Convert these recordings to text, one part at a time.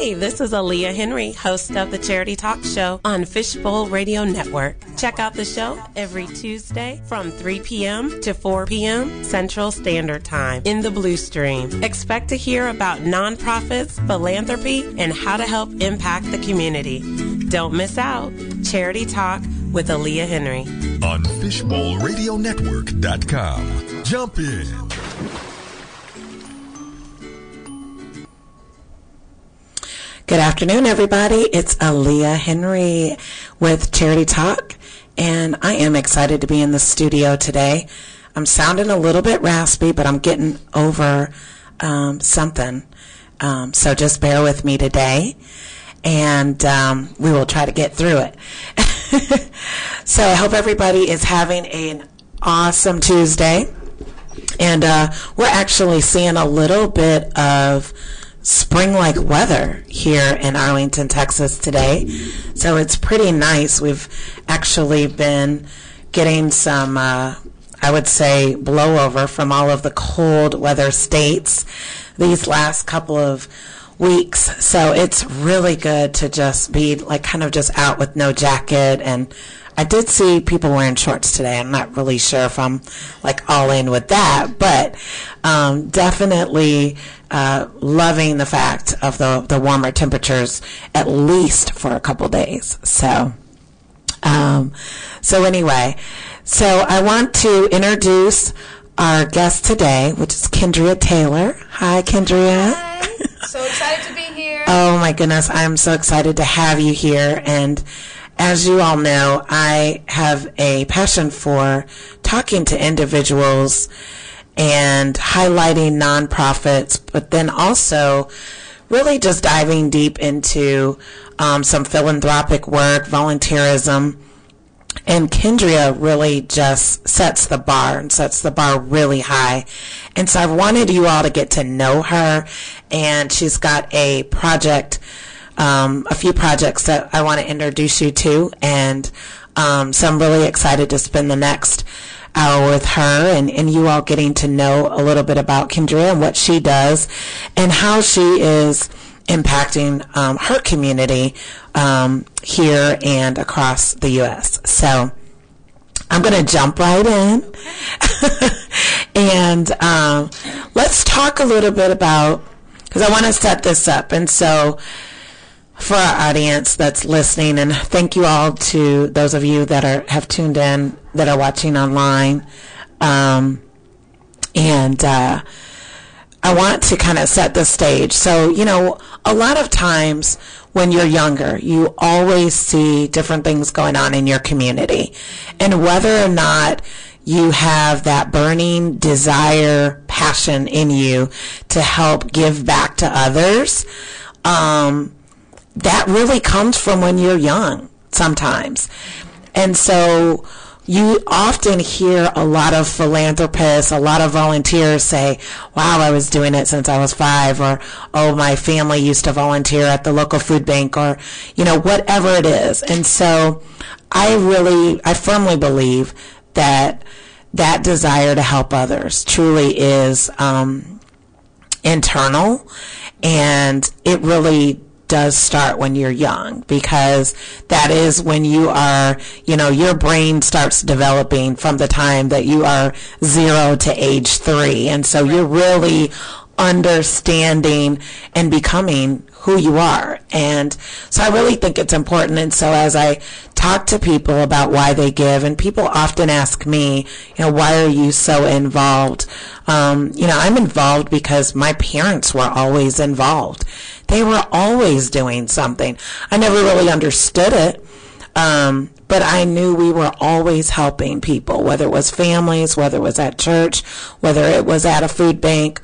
Hey, this is Aaliyah Henry, host of the Charity Talk Show on Fishbowl Radio Network. Check out the show every Tuesday from 3 p.m. to 4 p.m. Central Standard Time in the Blue Stream. Expect to hear about nonprofits, philanthropy, and how to help impact the community. Don't miss out. Charity Talk with Aaliyah Henry on FishbowlRadioNetwork.com. Jump in. Good afternoon, everybody. It's Aaliyah Henry with Charity Talk, and I am excited to be in the studio today. I'm sounding a little bit raspy, but I'm getting over um, something. Um, so just bear with me today, and um, we will try to get through it. so I hope everybody is having an awesome Tuesday. And uh, we're actually seeing a little bit of spring like weather here in Arlington, Texas today. So it's pretty nice. We've actually been getting some, uh, I would say, blowover from all of the cold weather states these last couple of weeks. So it's really good to just be like kind of just out with no jacket and I did see people wearing shorts today. I'm not really sure if I'm like all in with that, but um, definitely uh, loving the fact of the the warmer temperatures at least for a couple days. So, um, so anyway, so I want to introduce our guest today, which is Kendria Taylor. Hi, Kendria. Hi. So excited to be here. oh my goodness, I'm so excited to have you here and as you all know, I have a passion for talking to individuals and highlighting nonprofits, but then also really just diving deep into um, some philanthropic work, volunteerism. And Kendria really just sets the bar and sets the bar really high. And so I wanted you all to get to know her. And she's got a project um, a few projects that I want to introduce you to, and um, so I'm really excited to spend the next hour with her and, and you all getting to know a little bit about Kendria and what she does and how she is impacting um, her community um, here and across the U.S. So I'm going to jump right in and um, let's talk a little bit about because I want to set this up and so for our audience that's listening, and thank you all to those of you that are have tuned in that are watching online. Um, and uh, I want to kind of set the stage. So, you know, a lot of times when you're younger, you always see different things going on in your community. And whether or not you have that burning desire, passion in you to help give back to others, um, that really comes from when you're young sometimes. And so you often hear a lot of philanthropists, a lot of volunteers say, wow, I was doing it since I was five, or, oh, my family used to volunteer at the local food bank, or, you know, whatever it is. And so I really, I firmly believe that that desire to help others truly is um, internal and it really does start when you're young because that is when you are, you know, your brain starts developing from the time that you are zero to age three. And so you're really understanding and becoming who you are. And so I really think it's important. And so as I talk to people about why they give, and people often ask me, you know, why are you so involved? Um, you know, I'm involved because my parents were always involved. They were always doing something. I never really understood it. Um, but I knew we were always helping people, whether it was families, whether it was at church, whether it was at a food bank,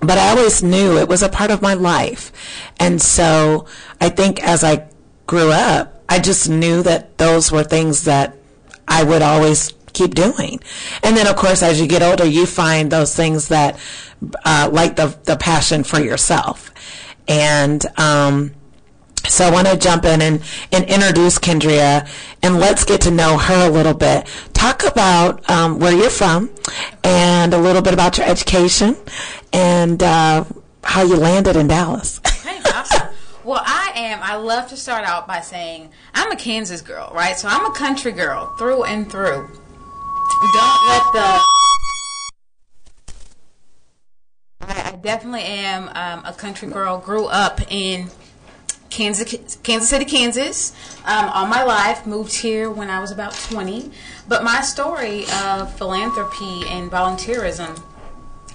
but I always knew it was a part of my life. And so I think as I grew up, I just knew that those were things that I would always keep doing. And then, of course, as you get older, you find those things that, uh, like the, the passion for yourself. And, um, so I want to jump in and, and introduce Kendria and let's get to know her a little bit. Talk about um, where you're from and a little bit about your education and uh, how you landed in Dallas. Well, I am. I love to start out by saying I'm a Kansas girl, right? So I'm a country girl through and through. Don't let the. I, I definitely am um, a country girl. Grew up in Kansas, Kansas City, Kansas, um, all my life. Moved here when I was about 20. But my story of philanthropy and volunteerism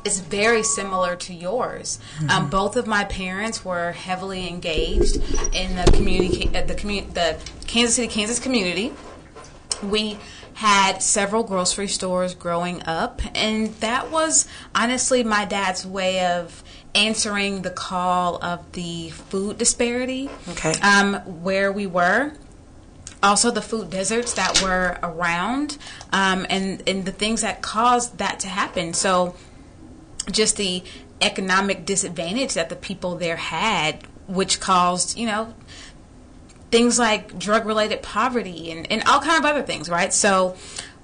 is very similar to yours. Mm-hmm. Um, both of my parents were heavily engaged in the community, uh, the community, the Kansas City, Kansas community. We had several grocery stores growing up, and that was honestly my dad's way of answering the call of the food disparity. Okay. Um, where we were. Also, the food deserts that were around, um, and and the things that caused that to happen. So, just the economic disadvantage that the people there had, which caused, you know, things like drug related poverty and, and all kind of other things, right? So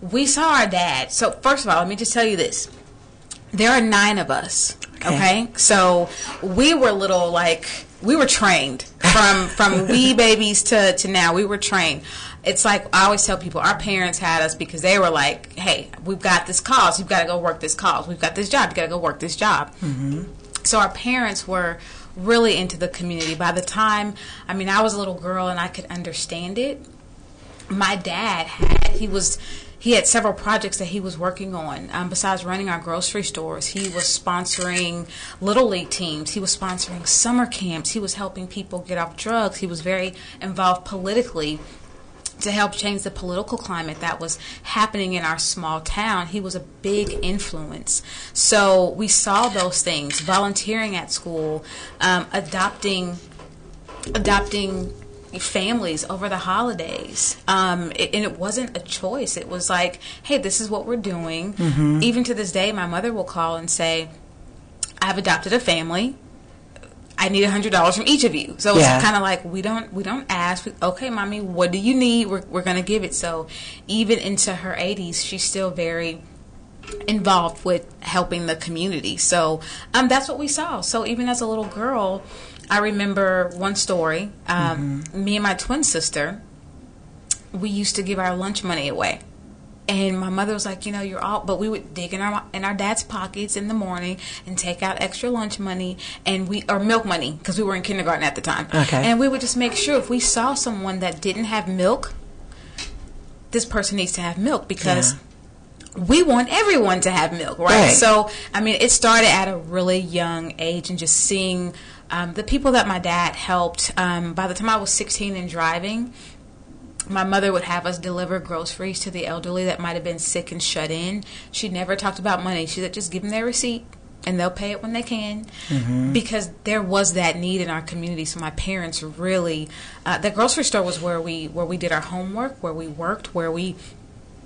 we saw our dad. So first of all, let me just tell you this. There are nine of us. Okay. okay? So we were little like we were trained from from wee babies to, to now. We were trained it's like I always tell people, our parents had us because they were like, "Hey, we've got this cause. You've got to go work this cause. We've got this job. You got to go work this job." Mm-hmm. So our parents were really into the community. By the time, I mean, I was a little girl and I could understand it. My dad had he was he had several projects that he was working on. Um, besides running our grocery stores, he was sponsoring little league teams. He was sponsoring summer camps. He was helping people get off drugs. He was very involved politically to help change the political climate that was happening in our small town. He was a big influence. So we saw those things, volunteering at school, um, adopting, adopting families over the holidays. Um, it, and it wasn't a choice. It was like, hey, this is what we're doing. Mm-hmm. Even to this day, my mother will call and say, I've adopted a family I need a hundred dollars from each of you. So yeah. it's kind of like we don't we don't ask. okay, mommy, what do you need? We're we're gonna give it. So even into her 80s, she's still very involved with helping the community. So um, that's what we saw. So even as a little girl, I remember one story. Um, mm-hmm. Me and my twin sister, we used to give our lunch money away and my mother was like, you know, you're all, but we would dig in our in our dad's pockets in the morning and take out extra lunch money and we or milk money because we were in kindergarten at the time. Okay. And we would just make sure if we saw someone that didn't have milk, this person needs to have milk because. Yeah. We want everyone to have milk, right? right? So, I mean, it started at a really young age, and just seeing um, the people that my dad helped. Um, by the time I was 16 and driving, my mother would have us deliver groceries to the elderly that might have been sick and shut in. She never talked about money. She said, just give them their receipt and they'll pay it when they can mm-hmm. because there was that need in our community so my parents really uh, the grocery store was where we where we did our homework where we worked where we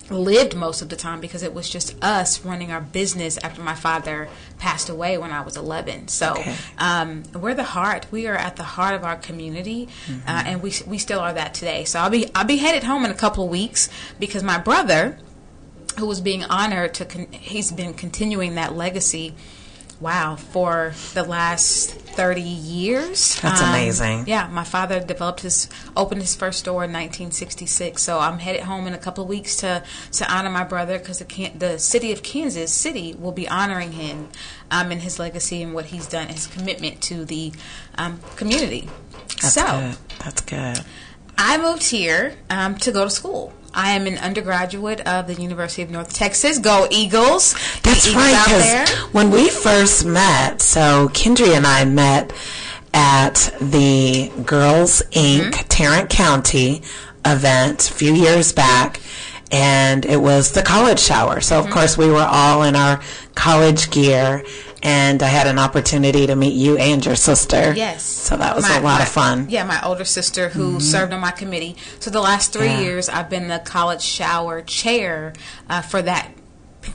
lived most of the time because it was just us running our business after my father passed away when I was 11. So okay. um, we're the heart. We are at the heart of our community, mm-hmm. uh, and we we still are that today. So I'll be I'll be headed home in a couple of weeks because my brother, who was being honored to, con- he's been continuing that legacy wow, for the last 30 years. That's um, amazing. Yeah, my father developed his, opened his first store in 1966. So I'm headed home in a couple of weeks to, to honor my brother because the, the city of Kansas City will be honoring him um, and his legacy and what he's done, his commitment to the um, community. That's so, good. That's good. I moved here um, to go to school. I am an undergraduate of the University of North Texas. Go Eagles! That's Eagles right. Because when we first met, so Kendria and I met at the Girls Inc. Mm-hmm. Tarrant County event a few years back, and it was the college shower. So of mm-hmm. course we were all in our college gear, and I had an opportunity to meet you and your sister. Yes. So that was my, a lot my, of fun. Yeah, my older sister who mm-hmm. served on my committee. So the last three yeah. years, I've been the college shower chair uh, for that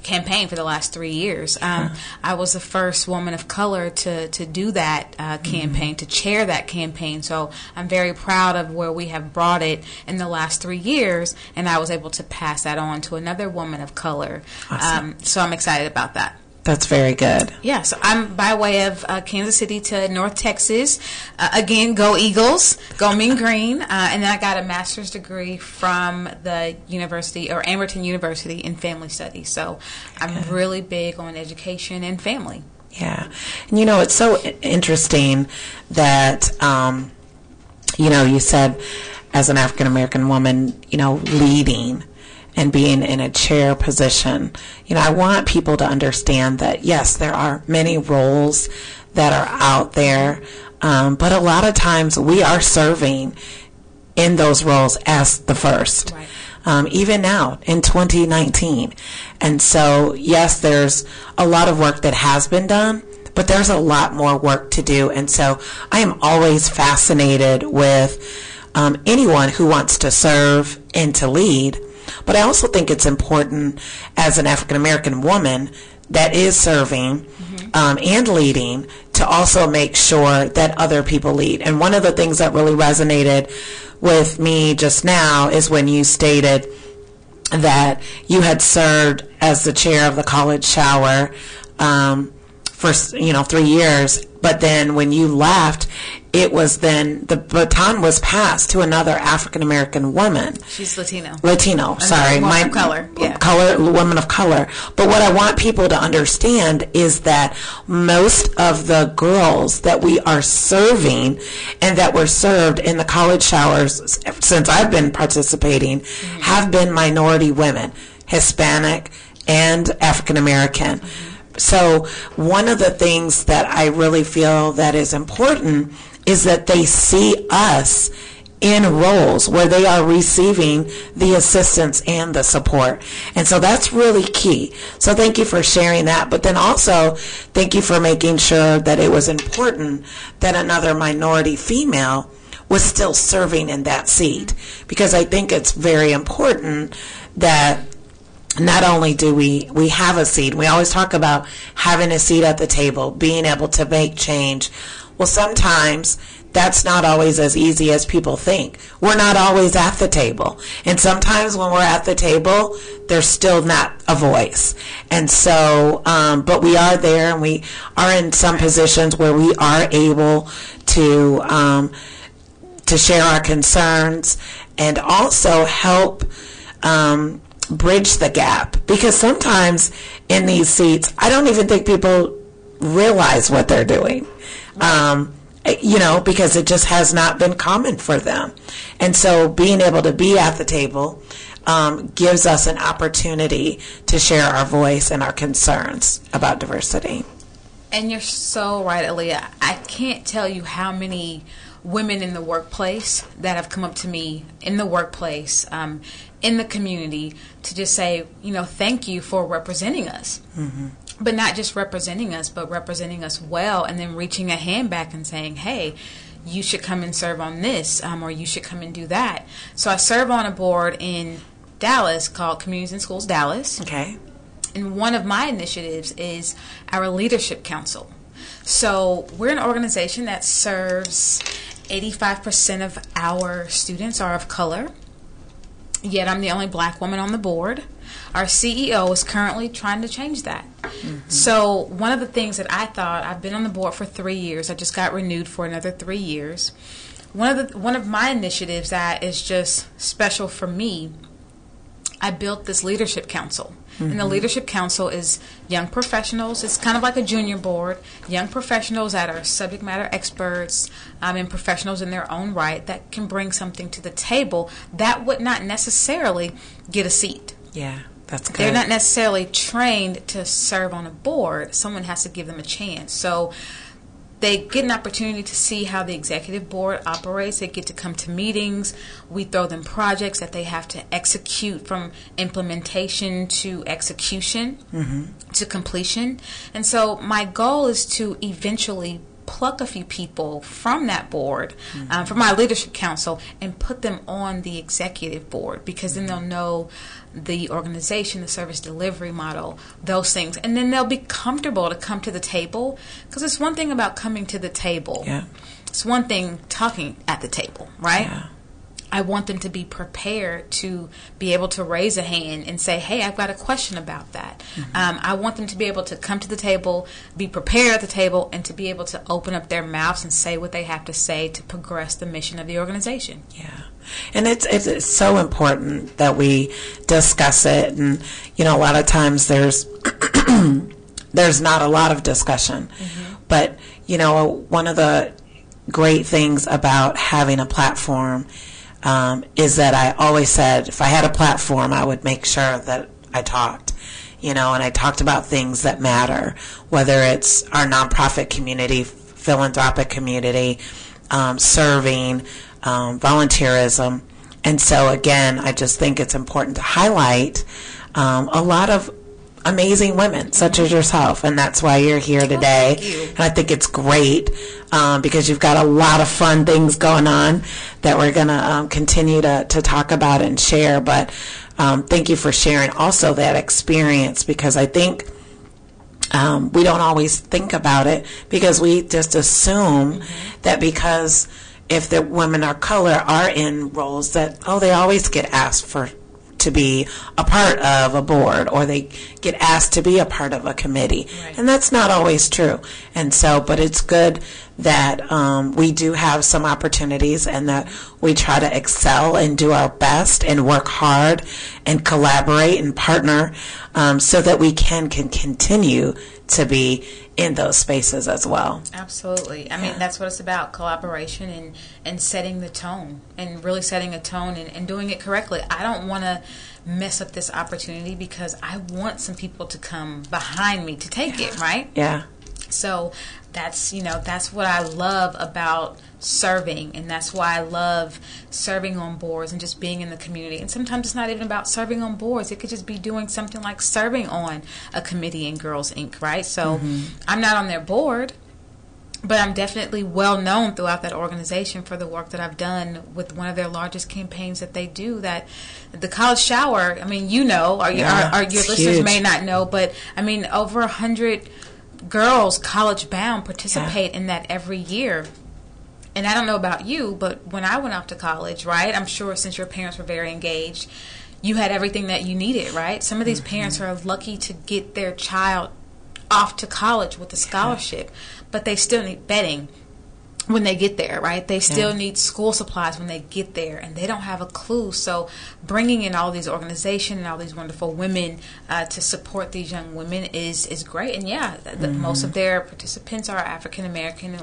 campaign for the last three years. Um, I was the first woman of color to, to do that uh, campaign, mm-hmm. to chair that campaign. So I'm very proud of where we have brought it in the last three years, and I was able to pass that on to another woman of color. Awesome. Um, so I'm excited about that. That's very good. Yeah, so I'm by way of uh, Kansas City to North Texas. Uh, again, go Eagles, go Mean Green. Uh, and then I got a master's degree from the university or Amberton University in family studies. So I'm really big on education and family. Yeah. And you know, it's so interesting that, um, you know, you said as an African American woman, you know, leading and being in a chair position. You know, I want people to understand that, yes, there are many roles that are out there, um, but a lot of times we are serving in those roles as the first. Right. Um, even now in 2019. And so, yes, there's a lot of work that has been done, but there's a lot more work to do. And so, I am always fascinated with um, anyone who wants to serve and to lead. But I also think it's important as an African American woman that is serving um, and leading to also make sure that other people lead. And one of the things that really resonated with me just now is when you stated that you had served as the chair of the college shower um, for you know three years, but then when you left, it was then the baton was passed to another African American woman. She's Latino. Latino, sorry, woman of color, yeah. color, women of color. But what I want people to understand is that most of the girls that we are serving and that were served in the college showers since I've been participating mm-hmm. have been minority women, Hispanic and African American. Mm-hmm. So one of the things that I really feel that is important is that they see us in roles where they are receiving the assistance and the support. And so that's really key. So thank you for sharing that. But then also thank you for making sure that it was important that another minority female was still serving in that seat. Because I think it's very important that not only do we we have a seat we always talk about having a seat at the table being able to make change well sometimes that's not always as easy as people think. We're not always at the table. And sometimes when we're at the table there's still not a voice. And so um, but we are there and we are in some positions where we are able to um, to share our concerns and also help um, bridge the gap. Because sometimes in these seats i don't even think people realize what they're doing um, you know because it just has not been common for them and so being able to be at the table um, gives us an opportunity to share our voice and our concerns about diversity And you're so right, Aaliyah. I can't tell you how many women in the workplace that have come up to me in the workplace, um, in the community, to just say, you know, thank you for representing us. But not just representing us, but representing us well, and then reaching a hand back and saying, hey, you should come and serve on this, um, or you should come and do that. So I serve on a board in Dallas called Communities In Schools Dallas. okay And one of my initiatives is our Leadership Council. So we're an organization that serves 85% of our students are of color. Yet I'm the only black woman on the board. Our CEO is currently trying to change that. Mm-hmm. So one of the things that I thought I've been on the board for three years. I just got renewed for another three years. One of the one of my initiatives that is just special for me I built this leadership council. And the leadership council is young professionals. It's kind of like a junior board. Young professionals that are subject matter experts um, and professionals in their own right that can bring something to the table that would not necessarily get a seat. yeah that's good They're not necessarily trained to serve on a board. Someone has to give them a chance. So they get an opportunity to see how the executive board operates. They get to come to meetings. We throw them projects that they have to execute from implementation to execution mm-hmm. to completion. And so my goal is to eventually pluck a few people from that board, um, from my leadership council, and put them on the executive board because then they'll know the organization, the service delivery model, those things, and then they'll be comfortable to come to the table. Because it's one thing about coming to the table. yeah It's one thing talking at the table, right? Yeah. I want them to be prepared to be able to raise a hand and say, "Hey, I've got a question about that." Mm-hmm. Um, I want them to be able to come to the table, be prepared at the table, and to be able to open up their mouths and say what they have to say to progress the mission of the organization. Yeah, and it's it's, it's so important that we discuss it, and you know, a lot of times there's there's not a lot of discussion, mm-hmm. but you know, one of the great things about having a platform um, is that I always said if I had a platform, I would make sure that I talked, you know, and I talked about things that matter, whether it's our nonprofit community, philanthropic community, um, serving, um, volunteerism. And so, again, I just think it's important to highlight um, a lot of amazing women such as yourself, and that's why you're here today. Oh, and I think it's great um, because you've got a lot of fun things going on that we're going to um, continue to, to talk about and share. But um, thank you for sharing also that experience because I think. Um, we don't always think about it because we just assume mm-hmm. that because if the women of color are in roles that oh they always get asked for to be a part of a board or they get asked to be a part of a committee. Right. And that's not always true. And so, but it's good that um, we do have some opportunities and that we try to excel and do our best and work hard and collaborate and partner um, so that we can, can continue to be in those spaces as well. Absolutely. I yeah. mean, that's what it's about collaboration and, and setting the tone and really setting a tone and, and doing it correctly. I don't want to mess up this opportunity because I want some people to come behind me to take yeah. it, right? Yeah. So that's you know that's what I love about serving and that's why I love serving on boards and just being in the community and sometimes it's not even about serving on boards it could just be doing something like serving on a committee in Girls Inc right so mm-hmm. I'm not on their board but I'm definitely well known throughout that organization for the work that I've done with one of their largest campaigns that they do. That the college shower. I mean, you know, or, yeah, or, or your listeners huge. may not know, but I mean, over a hundred girls college bound participate yeah. in that every year. And I don't know about you, but when I went off to college, right? I'm sure since your parents were very engaged, you had everything that you needed, right? Some of these mm-hmm. parents are lucky to get their child off to college with a scholarship, but they still need bedding when they get there, right? They still yeah. need school supplies when they get there, and they don't have a clue. So, bringing in all these organizations and all these wonderful women uh, to support these young women is is great. And yeah, the, mm-hmm. most of their participants are African American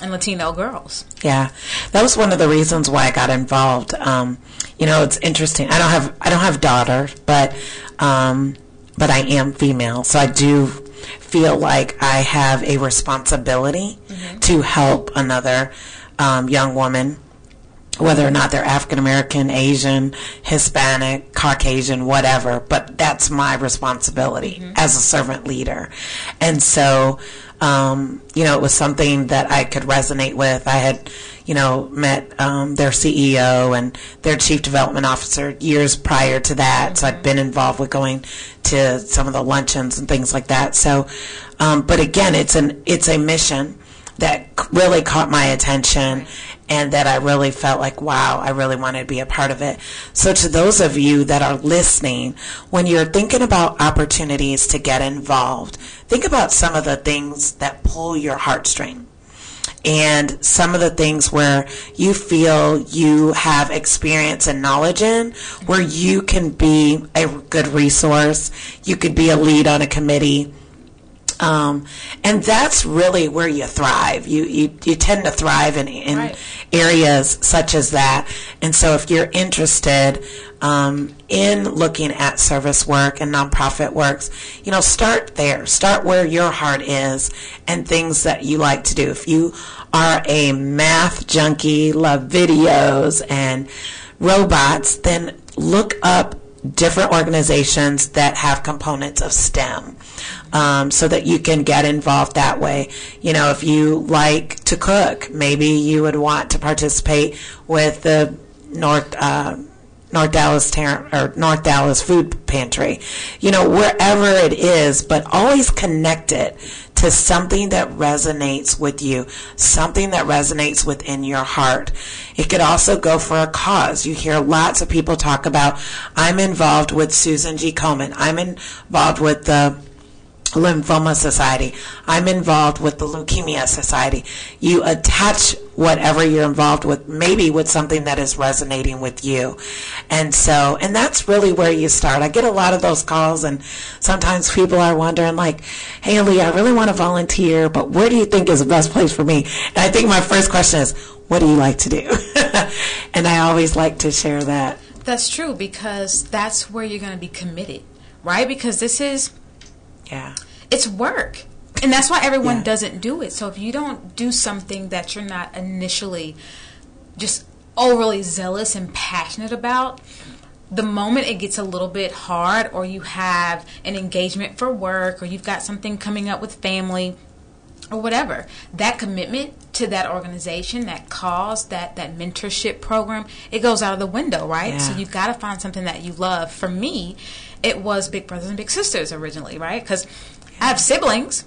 and, Latino girls. Yeah, that was one of the reasons why I got involved. Um, you know, it's interesting. I don't have I don't have daughter, but um, but I am female, so I do feel like I have a responsibility mm-hmm. to help another um, young woman, whether or not they're African American, Asian, Hispanic, Caucasian, whatever. But that's my responsibility mm-hmm. as a servant leader. And so, um, you know, it was something that I could resonate with. I had you know, met um, their CEO and their chief development officer years prior to that. So I'd been involved with going to some of the luncheons and things like that. So, um, but again, it's an it's a mission that really caught my attention and that I really felt like, wow, I really wanted to be a part of it. So to those of you that are listening, when you're thinking about opportunities to get involved, think about some of the things that pull your heartstring and some of the things where you feel you have experience and knowledge in, where you can be a good resource, you could be a lead on a committee. Um, and that's really where you thrive. You, you, you tend to thrive in, in right. areas such as that. And so if you're interested, um, in looking at service work and nonprofit works, you know, start there. Start where your heart is and things that you like to do. If you are a math junkie, love videos and robots, then look up different organizations that have components of STEM um, so that you can get involved that way. You know, if you like to cook, maybe you would want to participate with the North. Uh, North Dallas Ter- or North Dallas Food Pantry, you know, wherever it is, but always connect it to something that resonates with you, something that resonates within your heart. It could also go for a cause. You hear lots of people talk about, I'm involved with Susan G. Komen. I'm involved with the Lymphoma Society. I'm involved with the Leukemia Society. You attach whatever you're involved with, maybe with something that is resonating with you. And so, and that's really where you start. I get a lot of those calls and sometimes people are wondering like, hey, Lee, I really want to volunteer, but where do you think is the best place for me? And I think my first question is, what do you like to do? and I always like to share that. That's true because that's where you're going to be committed, right? Because this is Yeah. it's work. And that's why everyone Yeah. doesn't do it. So if you don't do something that you're not initially just overly zealous and passionate about, the moment it gets a little bit hard or you have an engagement for work or you've got something coming up with family or whatever, that commitment to that organization, that cause, that that mentorship program, it goes out of the window, right? Yeah. So you've got to find something that you love. For me, it was Big Brothers and Big Sisters originally, right? Because I have siblings,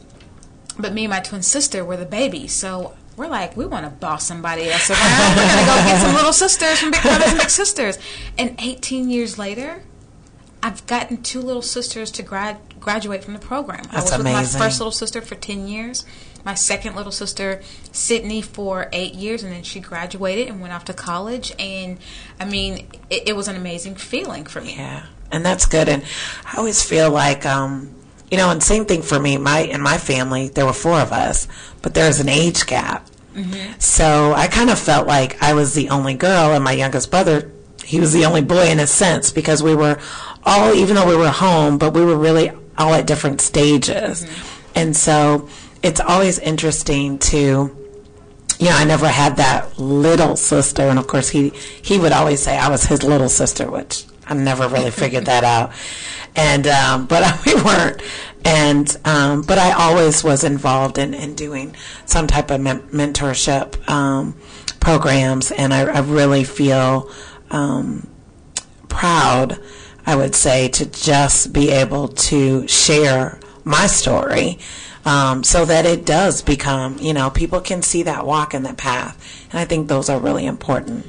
but me and my twin sister were the babies. So we're like, we want to boss somebody else around. we're gonna go get some little sisters from Big Brothers and Big Sisters. And 18 years later, I've gotten two little sisters to grad graduate from the program. That's I was with my first little sister for 10 years. My second little sister, Sydney, for eight years, and then she graduated and went off to college. And I mean, it, it was an amazing feeling for me. Yeah, and that's good. And I always feel like, um, you know, and same thing for me. My in my family, there were four of us, but there's an age gap. So I kind of felt like I was the only girl, and my youngest brother, he was the only boy in a sense because we were all, even though we were home, but we were really all at different stages. And so it's always interesting to you know, I never had that little sister, and of course he he would always say I was his little sister, which I never really figured that out. And um, but we weren't, and um, but I always was involved in, in doing some type of men- mentorship um, programs, and I, I really feel um, proud, I would say, to just be able to share my story um, so that it does become, you know, people can see that walk and that path. And I think those are really important.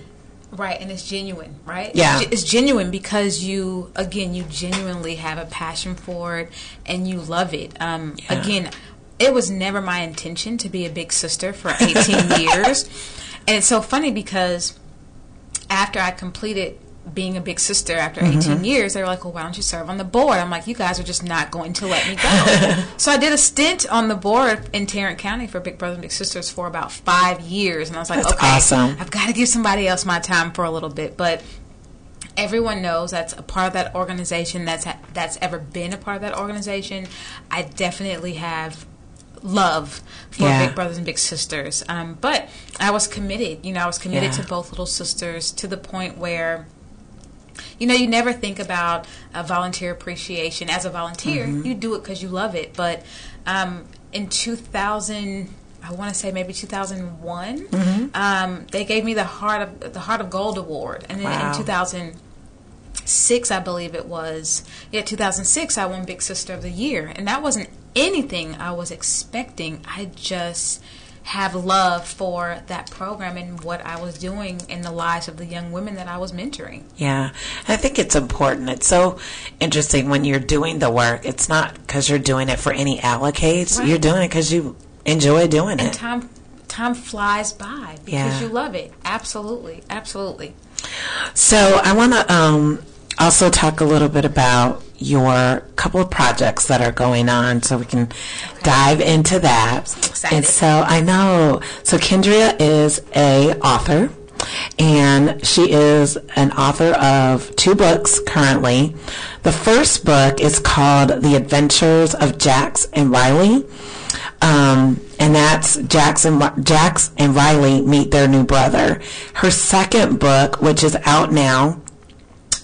Right, and it's genuine, right? Yeah. It's genuine because you, again, you genuinely have a passion for it and you love it. Um, Yeah. Again, it was never my intention to be a big sister for 18 years. And it's so funny because after I completed being a big sister after 18 years, they were like, well, why don't you serve on the board? I'm like, you guys are just not going to let me go. so I did a stint on the board in Tarrant County for Big Brothers and Big Sisters for about five years. And I was like, That's okay, awesome. I've got to give somebody else my time for a little bit. But everyone knows that's a part of that organization that's that's ever been a part of that organization. I definitely have love for Yeah. Big Brothers and Big Sisters. Um, but I was committed. You know, I was committed Yeah. to both little sisters to the point where. You know, you never think about uh, volunteer appreciation. As a volunteer, Mm-hmm. you do it because you love it. But um, in 2000, I want to say maybe 2001, Mm-hmm. um, they gave me the Heart of the Heart of Gold award, and then Wow. in 2006, I believe it was, yeah, 2006, I won Big Sister of the Year, and that wasn't anything I was expecting. I just have love for that program and what I was doing in the lives of the young women that I was mentoring. Yeah, I think it's important. It's so interesting when you're doing the work. It's not because you're doing it for any allocates. Right. You're doing it because you enjoy doing And it. time time flies by because Yeah. you love it. Absolutely, absolutely. So I want to um, also talk a little bit about your couple of projects that are going on, so we can dive into that. excited. And so I know. So Kendria is a author, and she is an author of two books currently. The first book is called The Adventures of Jax and Riley. Um, and that's Jax and, Jax and Riley meet their new brother. Her second book, which is out now,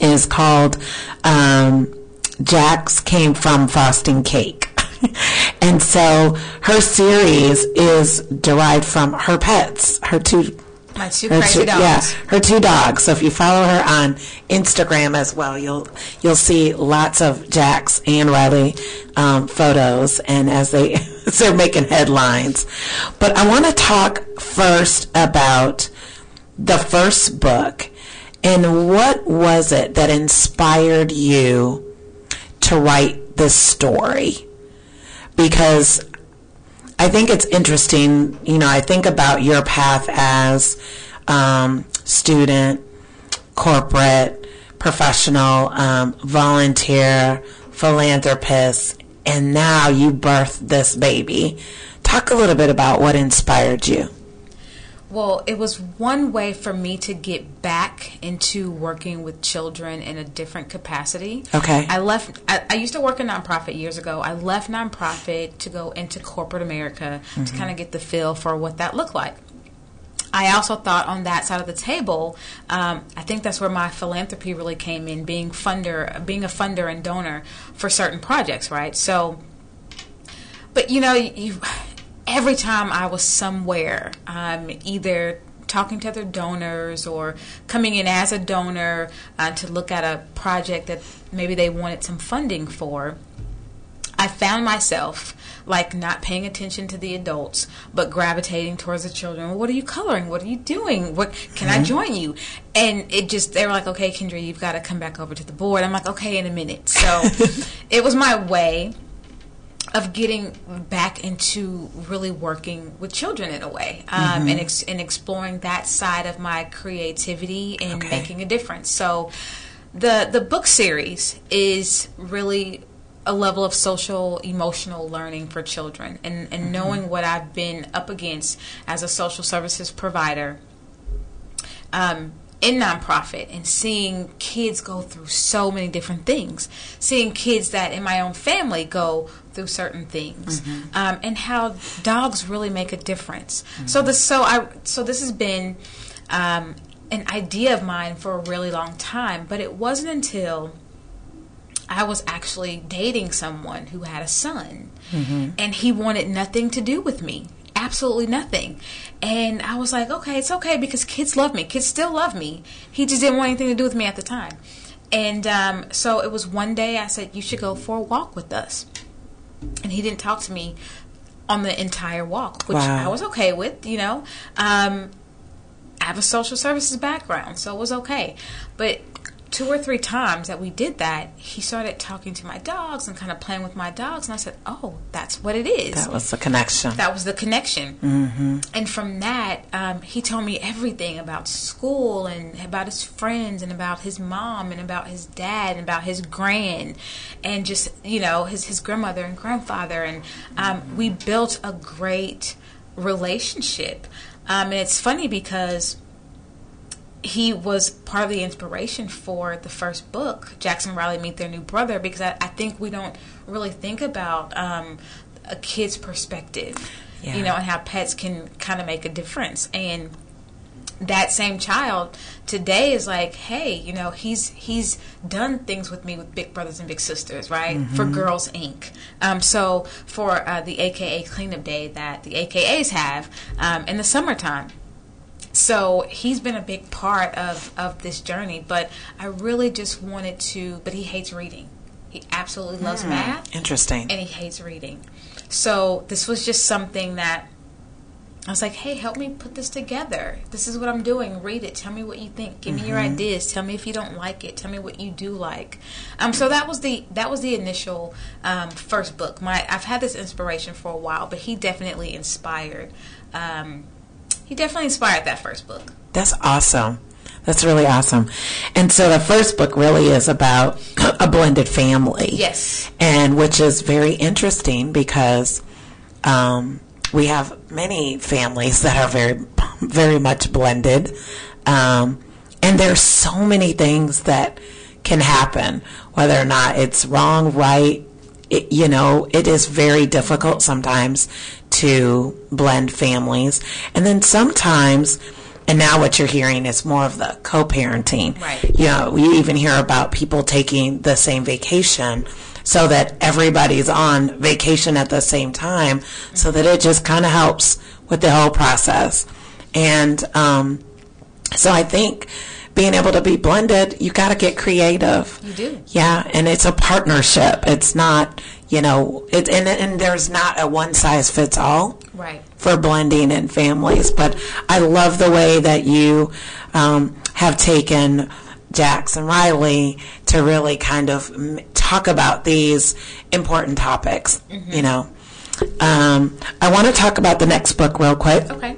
is called um, Jax Came from Frosting Cake. and so her series is derived from her pets, her two My two her crazy two, dogs. Yeah, her two dogs. So if you follow her on Instagram as well, you'll you'll see lots of Jax and Riley um, photos. And as they because they're making headlines. But I want to talk first about the first book and what was it that inspired you to write this story? Because I think it's interesting. You know, I think about your path as um, student, corporate, professional, um, volunteer, philanthropist, and now you birthed this baby. Talk a little bit about what inspired you. Well, it was one way for me to get back into working with children in a different capacity. Okay. I left, I, I used to work in nonprofit years ago. I left nonprofit to go into corporate America mm-hmm. to kind of get the feel for what that looked like. I also thought on that side of the table, um, I think that's where my philanthropy really came in, being funder, being a funder and donor for certain projects, right? So, but you know, you every time I was somewhere, um, either talking to other donors or coming in as a donor uh, to look at a project that maybe they wanted some funding for, I found myself like not paying attention to the adults, but gravitating towards the children. What are you coloring? What are you doing? What can mm-hmm. I join you? And it just they were like, okay, Kendra, you've got to come back over to the board. I'm like, okay, in a minute. So it was my way of getting back into really working with children in a way um, mm-hmm. and, ex- and exploring that side of my creativity and okay. making a difference so the the book series is really a level of social emotional learning for children and, and mm-hmm. knowing what I've been up against as a social services provider um, in nonprofit and seeing kids go through so many different things, seeing kids that in my own family go through certain things, mm-hmm. um, and how dogs really make a difference. Mm-hmm. So this, so I, so this has been um, an idea of mine for a really long time, but it wasn't until I was actually dating someone who had a son, mm-hmm. and he wanted nothing to do with me absolutely nothing. And I was like, okay, it's okay because kids love me. Kids still love me. He just didn't want anything to do with me at the time. And um, so it was one day I said, you should go for a walk with us. And he didn't talk to me on the entire walk, which wow. I was okay with, you know. Um, I have a social services background, so it was okay. But two or three times that we did that, he started talking to my dogs and kind of playing with my dogs. And I said, Oh, that's what it is. That was the connection. That was the connection. Mm-hmm. And from that, um, he told me everything about school and about his friends and about his mom and about his dad and about his grand and just, you know, his, his grandmother and grandfather. And um, we built a great relationship. Um, and it's funny because he was part of the inspiration for the first book, Jax and Riley Meet Their New Brother, because I, I think we don't really think about um, a kid's perspective, yeah. you know, and how pets can kind of make a difference. And that same child today is like, hey, you know, he's he's done things with me with Big Brothers and Big Sisters, right? Mm-hmm. For Girls Inc. Um, so for uh, the AKA cleanup day that the AKAs have um, in the summertime so he's been a big part of, of this journey, but I really just wanted to, but he hates reading. He absolutely loves mm, math. Interesting. And he hates reading. So this was just something that I was like, hey, help me put this together. This is what I'm doing. Read it. Tell me what you think. Give mm-hmm. me your mm-hmm. ideas. Tell me if you don't like it. Tell me what you do like. Um, so that was the that was the initial um, first book. My I've had this inspiration for a while, but he definitely inspired um, he definitely inspired that first book. That's awesome. That's really awesome. And so the first book really is about a blended family. Yes. And which is very interesting because um, we have many families that are very, very much blended. Um, and there's so many things that can happen, whether or not it's wrong, right. It, you know, it is very difficult sometimes to blend families. And then sometimes, and now what you're hearing is more of the co-parenting. Right. You know, you even hear about people taking the same vacation so that everybody's on vacation at the same time so that it just kind of helps with the whole process. And um, so I think being able to be blended, you got to get creative. You do. Yeah, and it's a partnership. It's not, you know, it, and and there's not a one size fits all Right. for blending in families. But I love the way that you um, have taken Jax and Riley to really kind of talk about these important topics. You know, um, I want to talk about the next book real quick. Okay.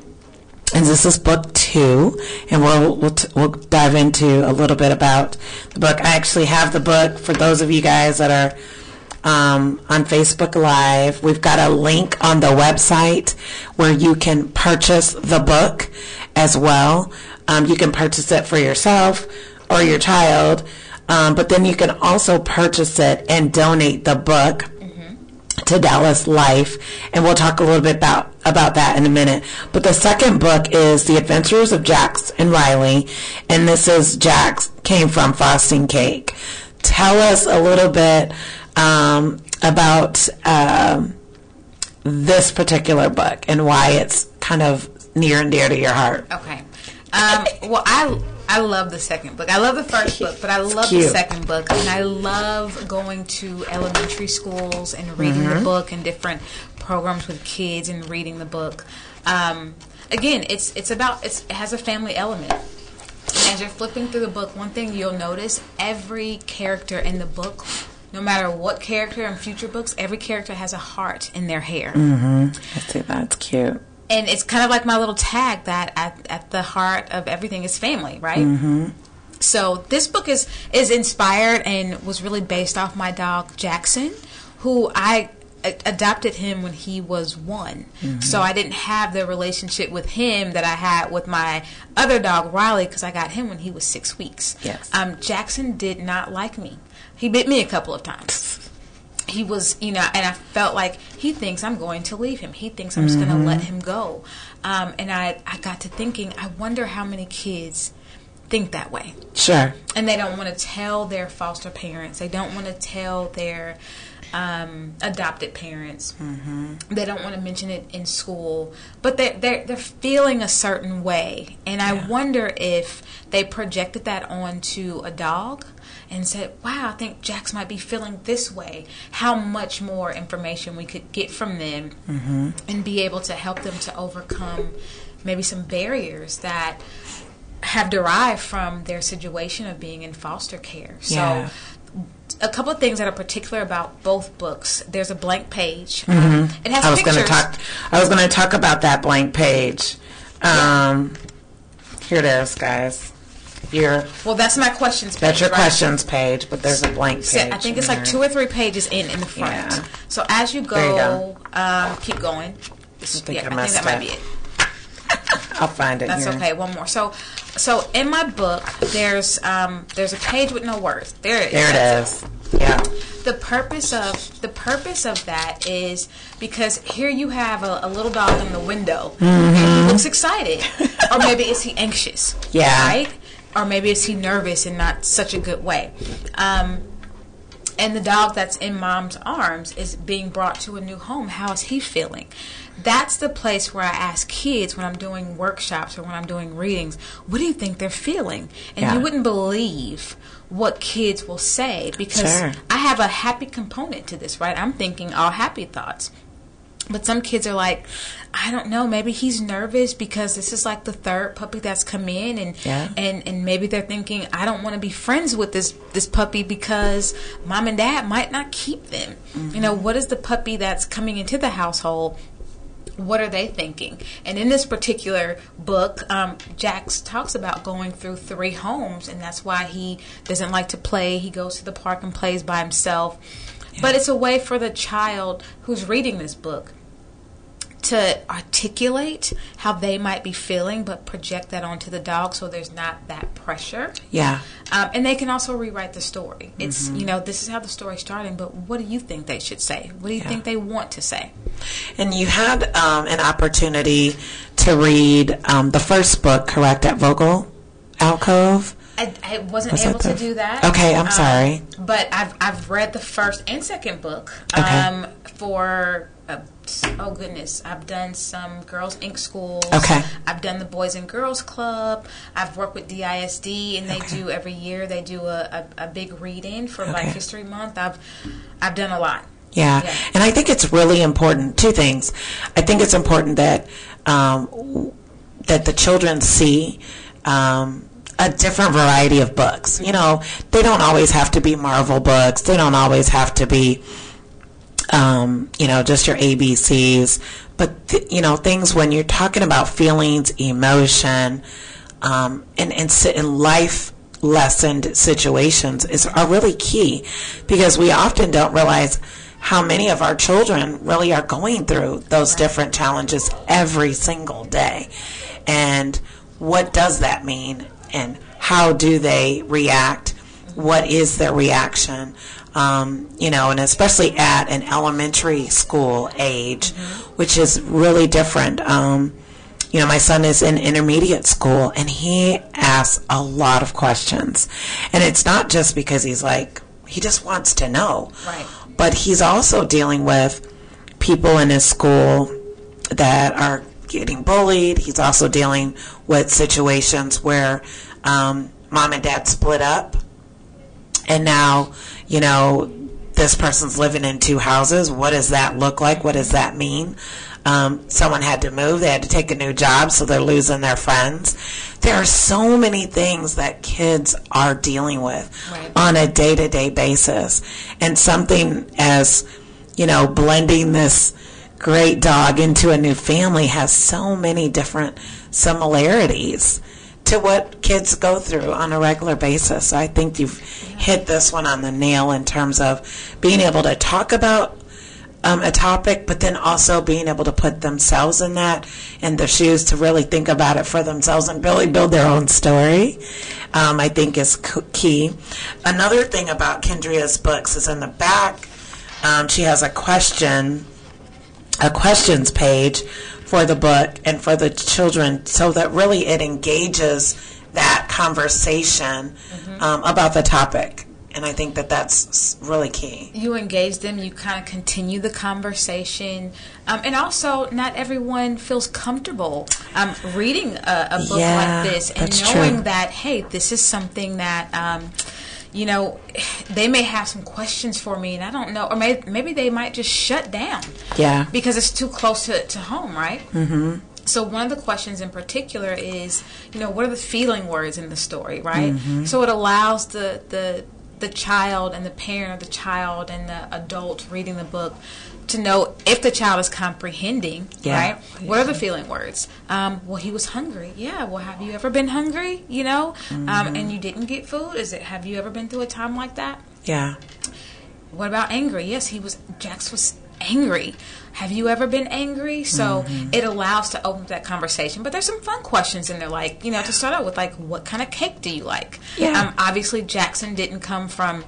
And this is book two, and we'll we'll, t- we'll dive into a little bit about the book. I actually have the book for those of you guys that are um, on Facebook Live. We've got a link on the website where you can purchase the book as well. Um, you can purchase it for yourself or your child, um, but then you can also purchase it and donate the book to Dallas Life, and we'll talk a little bit about about that in a minute. But the second book is The Adventures of Jax and Riley, and this is Jax came from Frosting Cake. Tell us a little bit um, about um, this particular book and why it's kind of near and dear to your heart. Okay. Um, well, I I love the second book. I love the first book, but I love the second book, and I love going to elementary schools and reading Mm-hmm. the book and different programs with kids and reading the book. Um, again, it's it's about it's, it has a family element. As you're flipping through the book, one thing you'll notice every character in the book, no matter what character in future books, every character has a heart in their hair I see that's cute. and it's kind of like my little tag that at, at the heart of everything is family, right? Mm-hmm. So this book is is inspired and was really based off my dog Jackson, who I adopted him when he was one. So I didn't have the relationship with him that I had with my other dog Riley because I got him when he was six weeks. Yes. Um, Jackson did not like me. He bit me a couple of times he was, you know, and I felt like he thinks I'm going to leave him. He thinks I'm just going to let him go. Um, and I, I got to thinking, I wonder how many kids think that way. Sure. And they don't want to tell their foster parents. They don't want to tell their um, adopted parents. They don't want to mention it in school, but they're, they're they're feeling a certain way, and I wonder if they projected that onto a dog and said, "Wow, I think Jax might be feeling this way." How much more information we could get from them, and be able to help them to overcome maybe some barriers that have derived from their situation of being in foster care. So Yeah. A couple of things that are particular about both books. There's a blank page. Um, it has Mm-hmm. I was pictures. to talk. I was going to talk about that blank page. Um, Here it is, guys. Your Well, that's my questions page. that's your right? questions page, but there's a blank page. I think it's in like there. two or three pages in in the front. Yeah. So as you go, you go. Um, keep going. think yeah, I I think that might be it. I'll find it. That's okay. One more. So, so in my book, there's um, there's a page with no words. There it is. There it is. Yeah. the purpose of the purpose of that is because here you have a, a little dog in the window and he looks excited or maybe is he anxious Yeah. right or maybe is he nervous in not such a good way um, and the dog that's in mom's arms is being brought to a new home how is he feeling that's the place where i ask kids when i'm doing workshops or when i'm doing readings what do you think they're feeling and Yeah. you wouldn't believe what kids will say because Sure. I have a happy component to this, right? I'm thinking all happy thoughts. But some kids are like, I don't know, maybe he's nervous because this is like the third puppy that's come in and Yeah. and, and maybe they're thinking, I don't want to be friends with this this puppy because mom and dad might not keep them. You know, mm-hmm. what is the puppy that's coming into the household? What are they thinking? And in this particular book, um, Jax talks about going through three homes, and that's why he doesn't like to play. He goes to the park and plays by himself. But it's a way for the child who's reading this book to articulate how they might be feeling, but project that onto the dog so there's not that pressure. Yeah. Um, and they can also rewrite the story. It's, Mm-hmm. you know, this is how the story's starting, but what do you think they should say? What do you Yeah. think they want to say? And you had um, an opportunity to read um, the first book, correct, at Vogel Alcove? I, I wasn't Was able to do that. Okay, I'm Um, sorry. But I've I've read the first and second book. Okay. Um, for uh, oh goodness, I've done some Girls Inc. schools. Okay. I've done the Boys and Girls Club. I've worked with DISD, and they Okay. do every year they do a, a, a big read-in for Black History Month. I've I've done a lot. Yeah. Yeah. And I think it's really important. Two things. I think it's important that um, that the children see um, a different variety of books. You know, they don't always have to be Marvel books. They don't always have to be, um, you know, just your ABCs. But th- you know, things when you're talking about feelings, emotion, um, and and, and life lessened situations is are really key. Because we often don't realize how many of our children really are going through those different challenges every single day. And what does that mean? And how do they react? What is their reaction um, you know and especially at an elementary school age which is really different um, you know, my son is in intermediate school and he asks a lot of questions. And it's not just because he's like, he just wants to know. Right. But he's also dealing with people in his school that are getting bullied. He's also dealing with situations where um, mom and dad split up and now, you know, this person's living in two houses. What does that look like? What does that mean? Um, someone had to move. They had to take a new job, so they're losing their friends. There are so many things that kids are dealing with Right. on a day to day basis. And something as, you know, blending this great dog into a new family has so many different similarities to what kids go through on a regular basis. I think you've hit this one on the nail in terms of being able to talk about um, a topic, but then also being able to put themselves in that in their shoes to really think about it for themselves and really build their own story. Um, I think is key. Another thing about Kendria's books is in the back. Um, she has a question, a questions page for the book and for the children, so that really it engages that conversation um, about the topic. And I think that that's really key. you engage them, you kind of continue the conversation, um, and also not everyone feels comfortable um, reading a, a book Yeah, like this and knowing true. that hey, this is something that. You know, they may have some questions for me, and I don't know, or may, maybe they might just shut down. Yeah. because it's too close to, to home, right? Mm-hmm. So one of the questions in particular is, you know, what are the feeling words in the story, right? Mm-hmm. So it allows the the the child and the parent of the child and the adult reading the book to know if the child is comprehending, Yeah. right? What are the feeling words? Um, well, he was hungry. Yeah. Well, have you ever been hungry? You know, Mm-hmm. um, and you didn't get food? Is it? Have you ever been through a time like that? Yeah. What about angry? Yes, he was. Jax was angry. Have you ever been angry? So it allows to open up that conversation. But there's some fun questions in there, like you know, to start out with, like what kind of cake do you like? Yeah. Um, obviously, Jackson didn't come from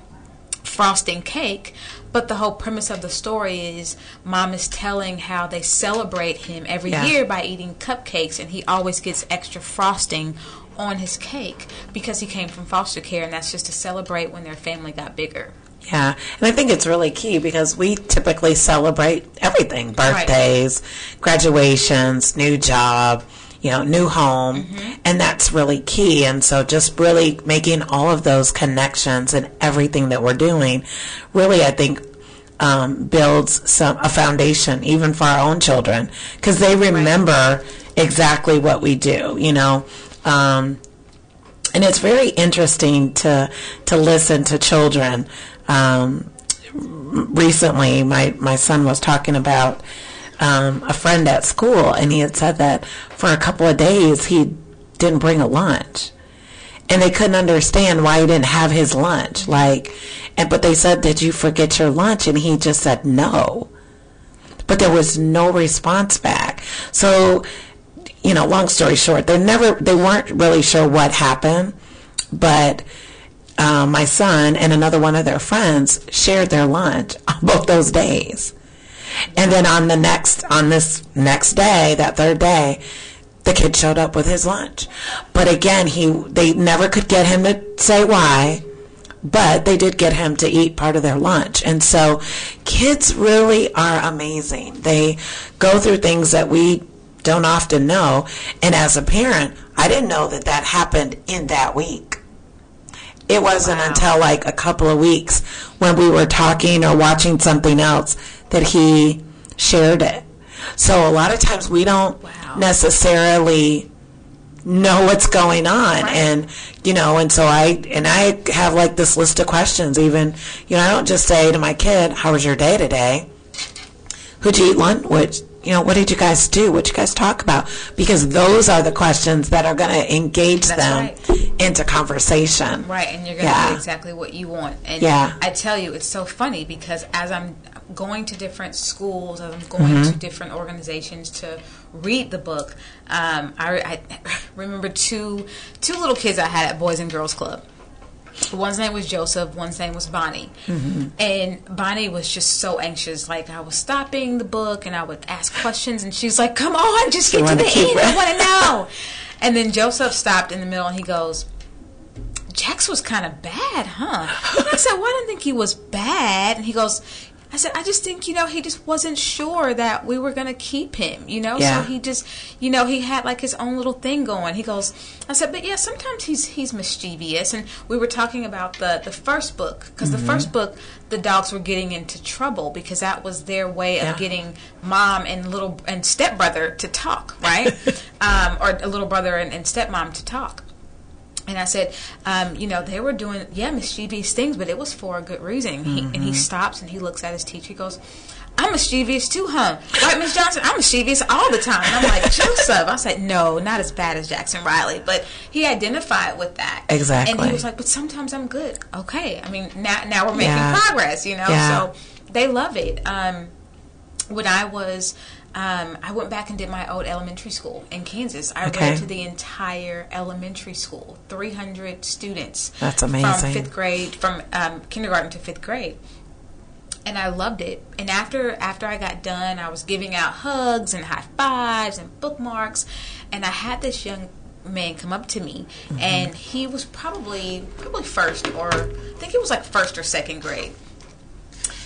frosting cake, but the whole premise of the story is mom is telling how they celebrate him every Yeah. year by eating cupcakes, and he always gets extra frosting on his cake because he came from foster care, and that's just to celebrate when their family got bigger. Yeah, and I think it's really key because we typically celebrate everything birthdays, graduations, new job, you know, new home, and that's really key. And so just really making all of those connections and everything that we're doing really, I think, um, builds some a foundation even for our own children because they remember exactly what we do, you know. Um, and it's very interesting to to listen to children. Um, recently, my my son was talking about um, a friend at school, and he had said that for a couple of days he didn't bring a lunch, and they couldn't understand why he didn't have his lunch. Like, and but they said, "Did you forget your lunch?" And he just said, "No." But there was no response back. So you know, long story short, they never, they weren't really sure what happened, but uh, my son and another one of their friends shared their lunch on both those days. And then on the next, on this next day, that third day, the kid showed up with his lunch. But again, he, they never could get him to say why, but they did get him to eat part of their lunch. And so kids really are amazing. They go through things that we don't often know. And as a parent, I didn't know that that happened in that week. It wasn't Wow. until like a couple of weeks when we were talking or watching something else that he shared it. So a lot of times we don't Wow. necessarily know what's going on Right. and you know and so i and i have like this list of questions even you know i don't just say to my kid how was your day today who'd you eat lunch with you know what did you guys do what you guys talk about because those are the questions that are going to engage That's them right. into conversation Right, and you're going to Yeah. get exactly what you want. And Yeah. I tell you, it's so funny because as I'm going to different schools, I'm going Mm-hmm. to different organizations to read the book, um, I, I remember two two little kids I had at Boys and Girls Club. One's name was Joseph, one's name was Bonnie. Mm-hmm. And Bonnie was just so anxious. Like, I was stopping the book and I would ask questions, and she's like, Come on, just get to the end. I want to know. And then Joseph stopped in the middle and he goes, Jax was kind of bad, huh? And I said, well, I didn't think he was bad. And he goes, I said, I just think, you know, he just wasn't sure that we were going to keep him, you know? Yeah. So he just, you know, he had like his own little thing going. He goes, I said, but yeah, sometimes he's he's mischievous. And we were talking about the, the first book, because Mm-hmm. the first book, the dogs were getting into trouble because that was their way Yeah. of getting mom and little and stepbrother to talk, right? um, or a little brother and, and stepmom to talk. And I said, um, you know, they were doing, yeah, mischievous things, but it was for a good reason. He, and he stops and he looks at his teacher. He goes, I'm mischievous too, huh? Right, Miss Johnson? I'm mischievous all the time. And I'm like, Joseph. I said, no, not as bad as Jax and Riley. But he identified with that. Exactly. And he was like, but sometimes I'm good. Okay. I mean, now, now we're making Yeah. progress, you know? Yeah. So they love it. Um, when I was, um, I went back and did my old elementary school in Kansas. I Okay. to the entire elementary school, 300 students. That's amazing. From fifth grade, from um, kindergarten to fifth grade. And I loved it. And after after I got done, I was giving out hugs and high fives and bookmarks. And I had this young man come up to me, Mm-hmm. and he was probably probably first or I think he was like first or second grade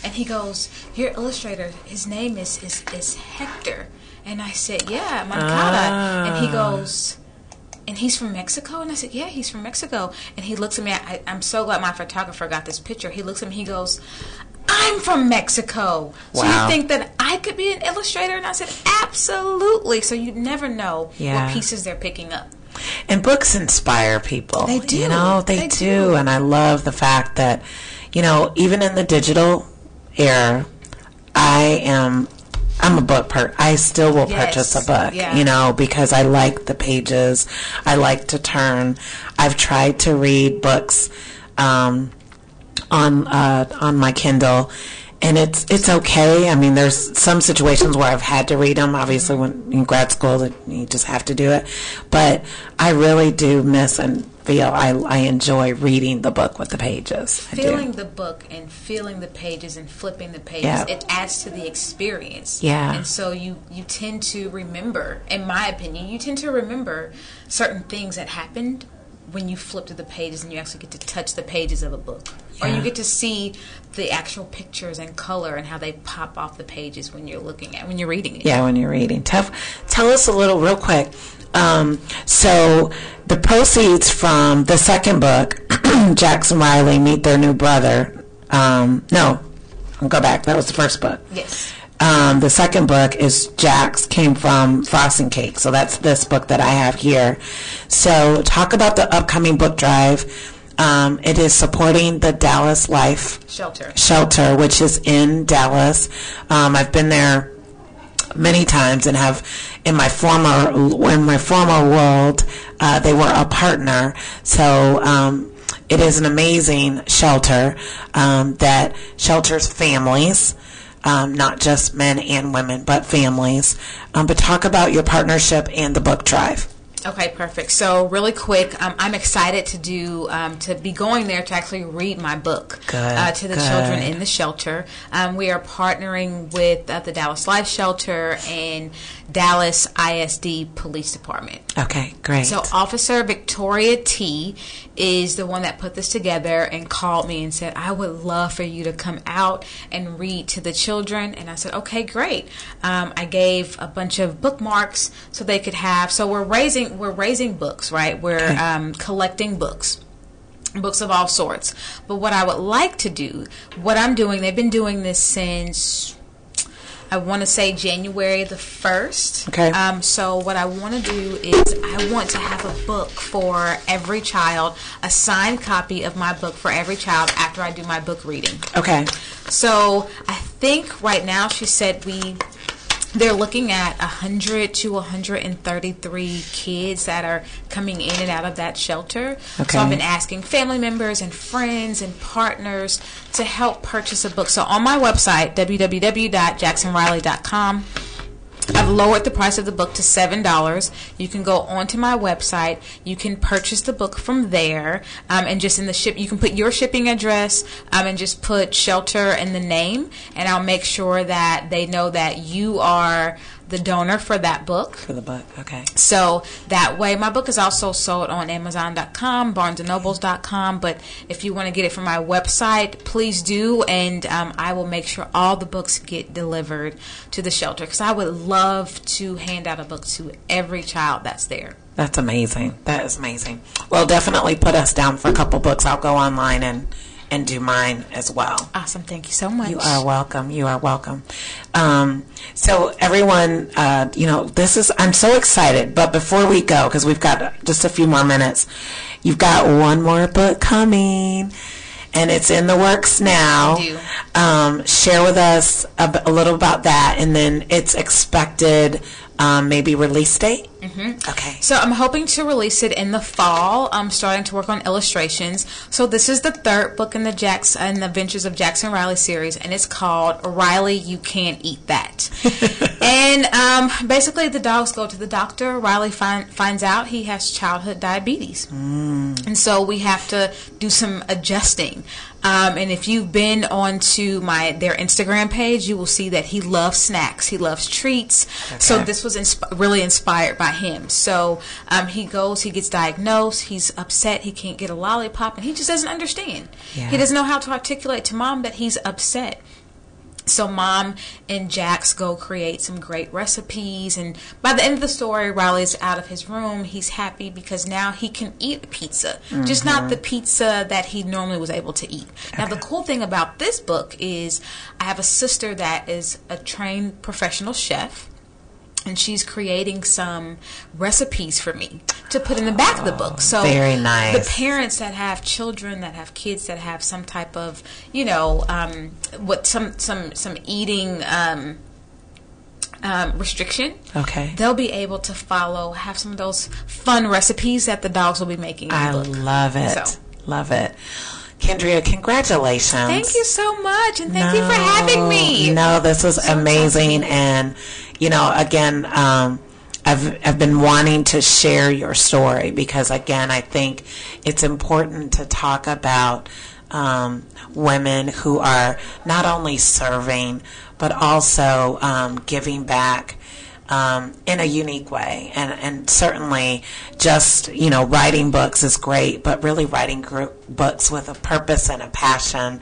and he goes, "Your illustrator, his name is is, is Hector." And I said, "Yeah, Mancada." And he ah. goes, "And he's from Mexico?" And I said, "Yeah, he's from Mexico." And he looks at me. I, I'm so glad my photographer got this picture. He looks at me. He goes. I'm from Mexico. Wow. So you think that I could be an illustrator? And I said, absolutely. So you never know Yeah. what pieces they're picking up. And books inspire people. They do. You know, they, They do. do. And I love the fact that, you know, even in the digital era, I am. I'm a book per. I still will Yes. purchase a book, Yeah. you know, because I like the pages. I like to turn. I've tried to read books um, on uh, on my Kindle, and it's it's okay. I mean, there's some situations where I've had to read them. Obviously, when in grad school, you just have to do it. But I really do miss and feel I I enjoy reading the book with the pages. Feeling the book and feeling the pages and flipping the pages Yeah. it adds to the experience Yeah. and so you you tend to remember in my opinion you tend to remember certain things that happened when you flip to the pages and you actually get to touch the pages of a book or you get to see the actual pictures and color and how they pop off the pages when you're looking at when you're reading it Yeah, when you're reading. Tell, tell us a little, real quick. Um, so, the proceeds from the second book, Jax and Riley Meet Their New Brother. Um, no, I'll go back. That was the first book. yes Um, the second book is Jax came from Frosting Cake. So that's this book that I have here. So talk about the upcoming book drive. Um, it is supporting the Dallas Life shelter shelter, which is in Dallas. Um, I've been there many times and have in my former in my former world uh, they were a partner. So um, it is an amazing shelter um, that shelters families. Um, not just men and women, but families. Um, but talk about your partnership and the book drive. Okay, perfect. So, really quick, um, I'm excited to do um, to be going there to actually read my book uh, to the good. children in the shelter. Um, we are partnering with uh, the Dallas Life Shelter and Dallas ISD Police Department. Okay, great. So Officer Victoria T is the one that put this together and called me and said, "I would love for you to come out and read to the children." And I said, "Okay, great." Um, I gave a bunch of bookmarks so they could have. So we're raising we're raising books, right? We're Okay. um, collecting books. books of all sorts. But what I would like to do, what I'm doing, they've been doing this since I want to say January the 1st. Okay. Um, so, what I want to do is I want to have a book for every child, a signed copy of my book for every child after I do my book reading. Okay. So, I think right now she said we they're looking at 100 to 133 kids that are coming in and out of that shelter. Okay. So I've been asking family members and friends and partners to help purchase a book. So on my website, www.jacksonriley.com, I've lowered the price of the book to seven dollars. You can go onto my website. You can purchase the book from there, um, and just in the ship, you can put your shipping address um, and just put shelter and the name, and I'll make sure that they know that you are the donor for that book. For the book. Okay. So that way, my book is also sold on Amazon.com, BarnesandNobles.com. But if you want to get it from my website, please do, and um, I will make sure all the books get delivered to the shelter because I would love to hand out a book to every child that's there. That's amazing. That is amazing. Well, definitely put us down for a couple books. I'll go online and and do mine as well. Awesome. Thank you so much. You are welcome. You are welcome. Um, so everyone, uh, you know, this is, I'm so excited, but before we go, because we've got just a few more minutes, you've got one more book coming and it's in the works now. Um, share with us a, b- a little about that and then its expected, um, maybe release date. Mm-hmm. Okay. So I'm hoping to release it in the fall. I'm starting to work on illustrations. So this is the third book in the Jax in the Adventures of Jax and Riley series, and it's called Riley, You Can't Eat That. and um, basically, the dogs go to the doctor. Riley find, finds out he has childhood diabetes, and so we have to do some adjusting. Um, and if you've been onto my their Instagram page, you will see that he loves snacks. He loves treats. So this was insp- really inspired by him. So um, he goes, he gets diagnosed. He's upset. He can't get a lollipop, and he just doesn't understand. Yeah. He doesn't know how to articulate to mom that he's upset. So mom and Jax go create some great recipes and by the end of the story Riley's out of his room. He's happy because now he can eat pizza. Just not the mm-hmm. pizza that he normally was able to eat. Now the cool thing about this book is I have a sister that is a trained professional chef and she's creating some recipes for me to put in the back of the book. So Very nice. the parents that have children that have kids that have some type of you know um, what some some some eating um, um, restriction Okay. they'll be able to follow have some of those fun recipes that the dogs will be making I love it. So. Love it. Kendria, congratulations. thank you so much and thank you for having me. No, this was amazing, and you know, again, um, I've I've been wanting to share your story because again, I think it's important to talk about um, women who are not only serving but also um, giving back um, in a unique way. And, and certainly just, you know, writing books is great, but really writing books with a purpose and a passion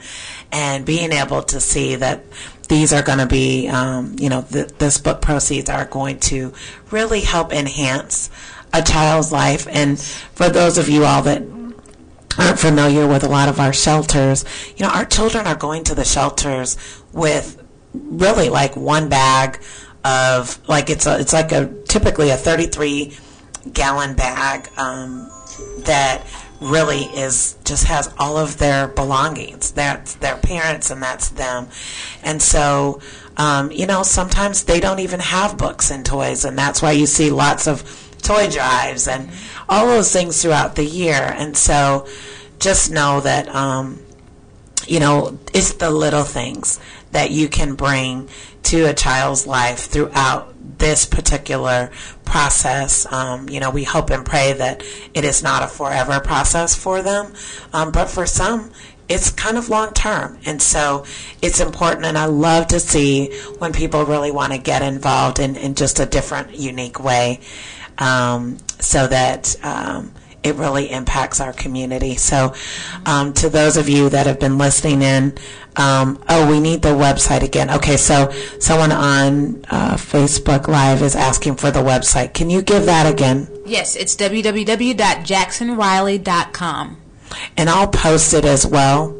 and being able to see that these are going to be, um, you know, th- this book proceeds are going to really help enhance a child's life. And for those of you all that aren't familiar with a lot of our shelters, you know, our children are going to the shelters with really like one bag of like it's a it's like a typically a 33 gallon bag um, that really is just has all of their belongings. That's their parents and that's them. And so um, you know sometimes they don't even have books and toys and that's why you see lots of toy drives and all those things throughout the year. And so just know that um, you know, it's the little things that you can bring to a child's life throughout this particular process. Um, you know, we hope and pray that it is not a forever process for them, um, but for some, it's kind of long term. And so it's important. And I love to see when people really want to get involved in, in just a different, unique way um, so that. Um, it really impacts our community. So, um, to those of you that have been listening in, um, oh, we need the website again. Okay, so someone on uh, Facebook Live is asking for the website. Can you give that again? yes it's www.jacksonriley.com and I'll post it as well.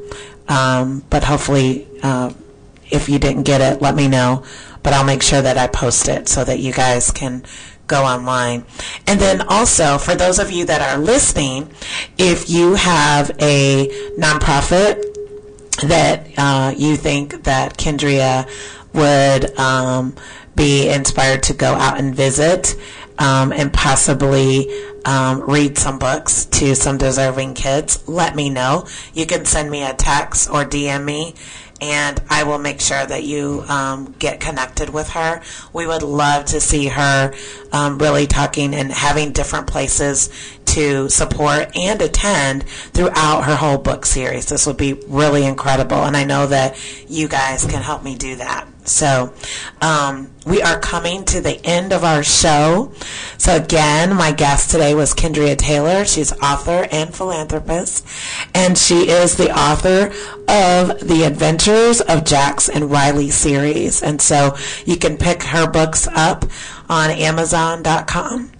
Um, but hopefully, uh, if you didn't get it, let me know. But I'll make sure that I post it so that you guys can go online. And then also, for those of you that are listening, if you have a nonprofit that uh, you think that Kendria would um, be inspired to go out and visit um, and possibly um, read some books to some deserving kids, let me know. You can send me a text or DM me and I will make sure that you um, get connected with her. We would love to see her um, really talking and having different places to support and attend throughout her whole book series. This would be really incredible, and I know that you guys can help me do that. So, um, we are coming to the end of our show. So, again, my guest today was Kendria Taylor. She's author and philanthropist, and she is the author of The Adventures of Jax and Riley series. And so, you can pick her books up on Amazon.com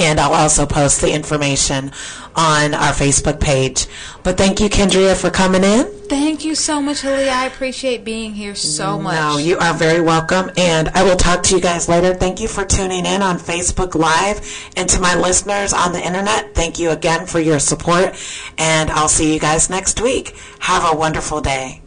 and I'll also post the information on our Facebook page. But thank you, Kendria, for coming in. Thank you so much, Aaliyah. I appreciate being here so much. No, you are very welcome, and I will talk to you guys later. Thank you for tuning in on Facebook Live, and to my listeners on the internet, thank you again for your support, and I'll see you guys next week. Have a wonderful day.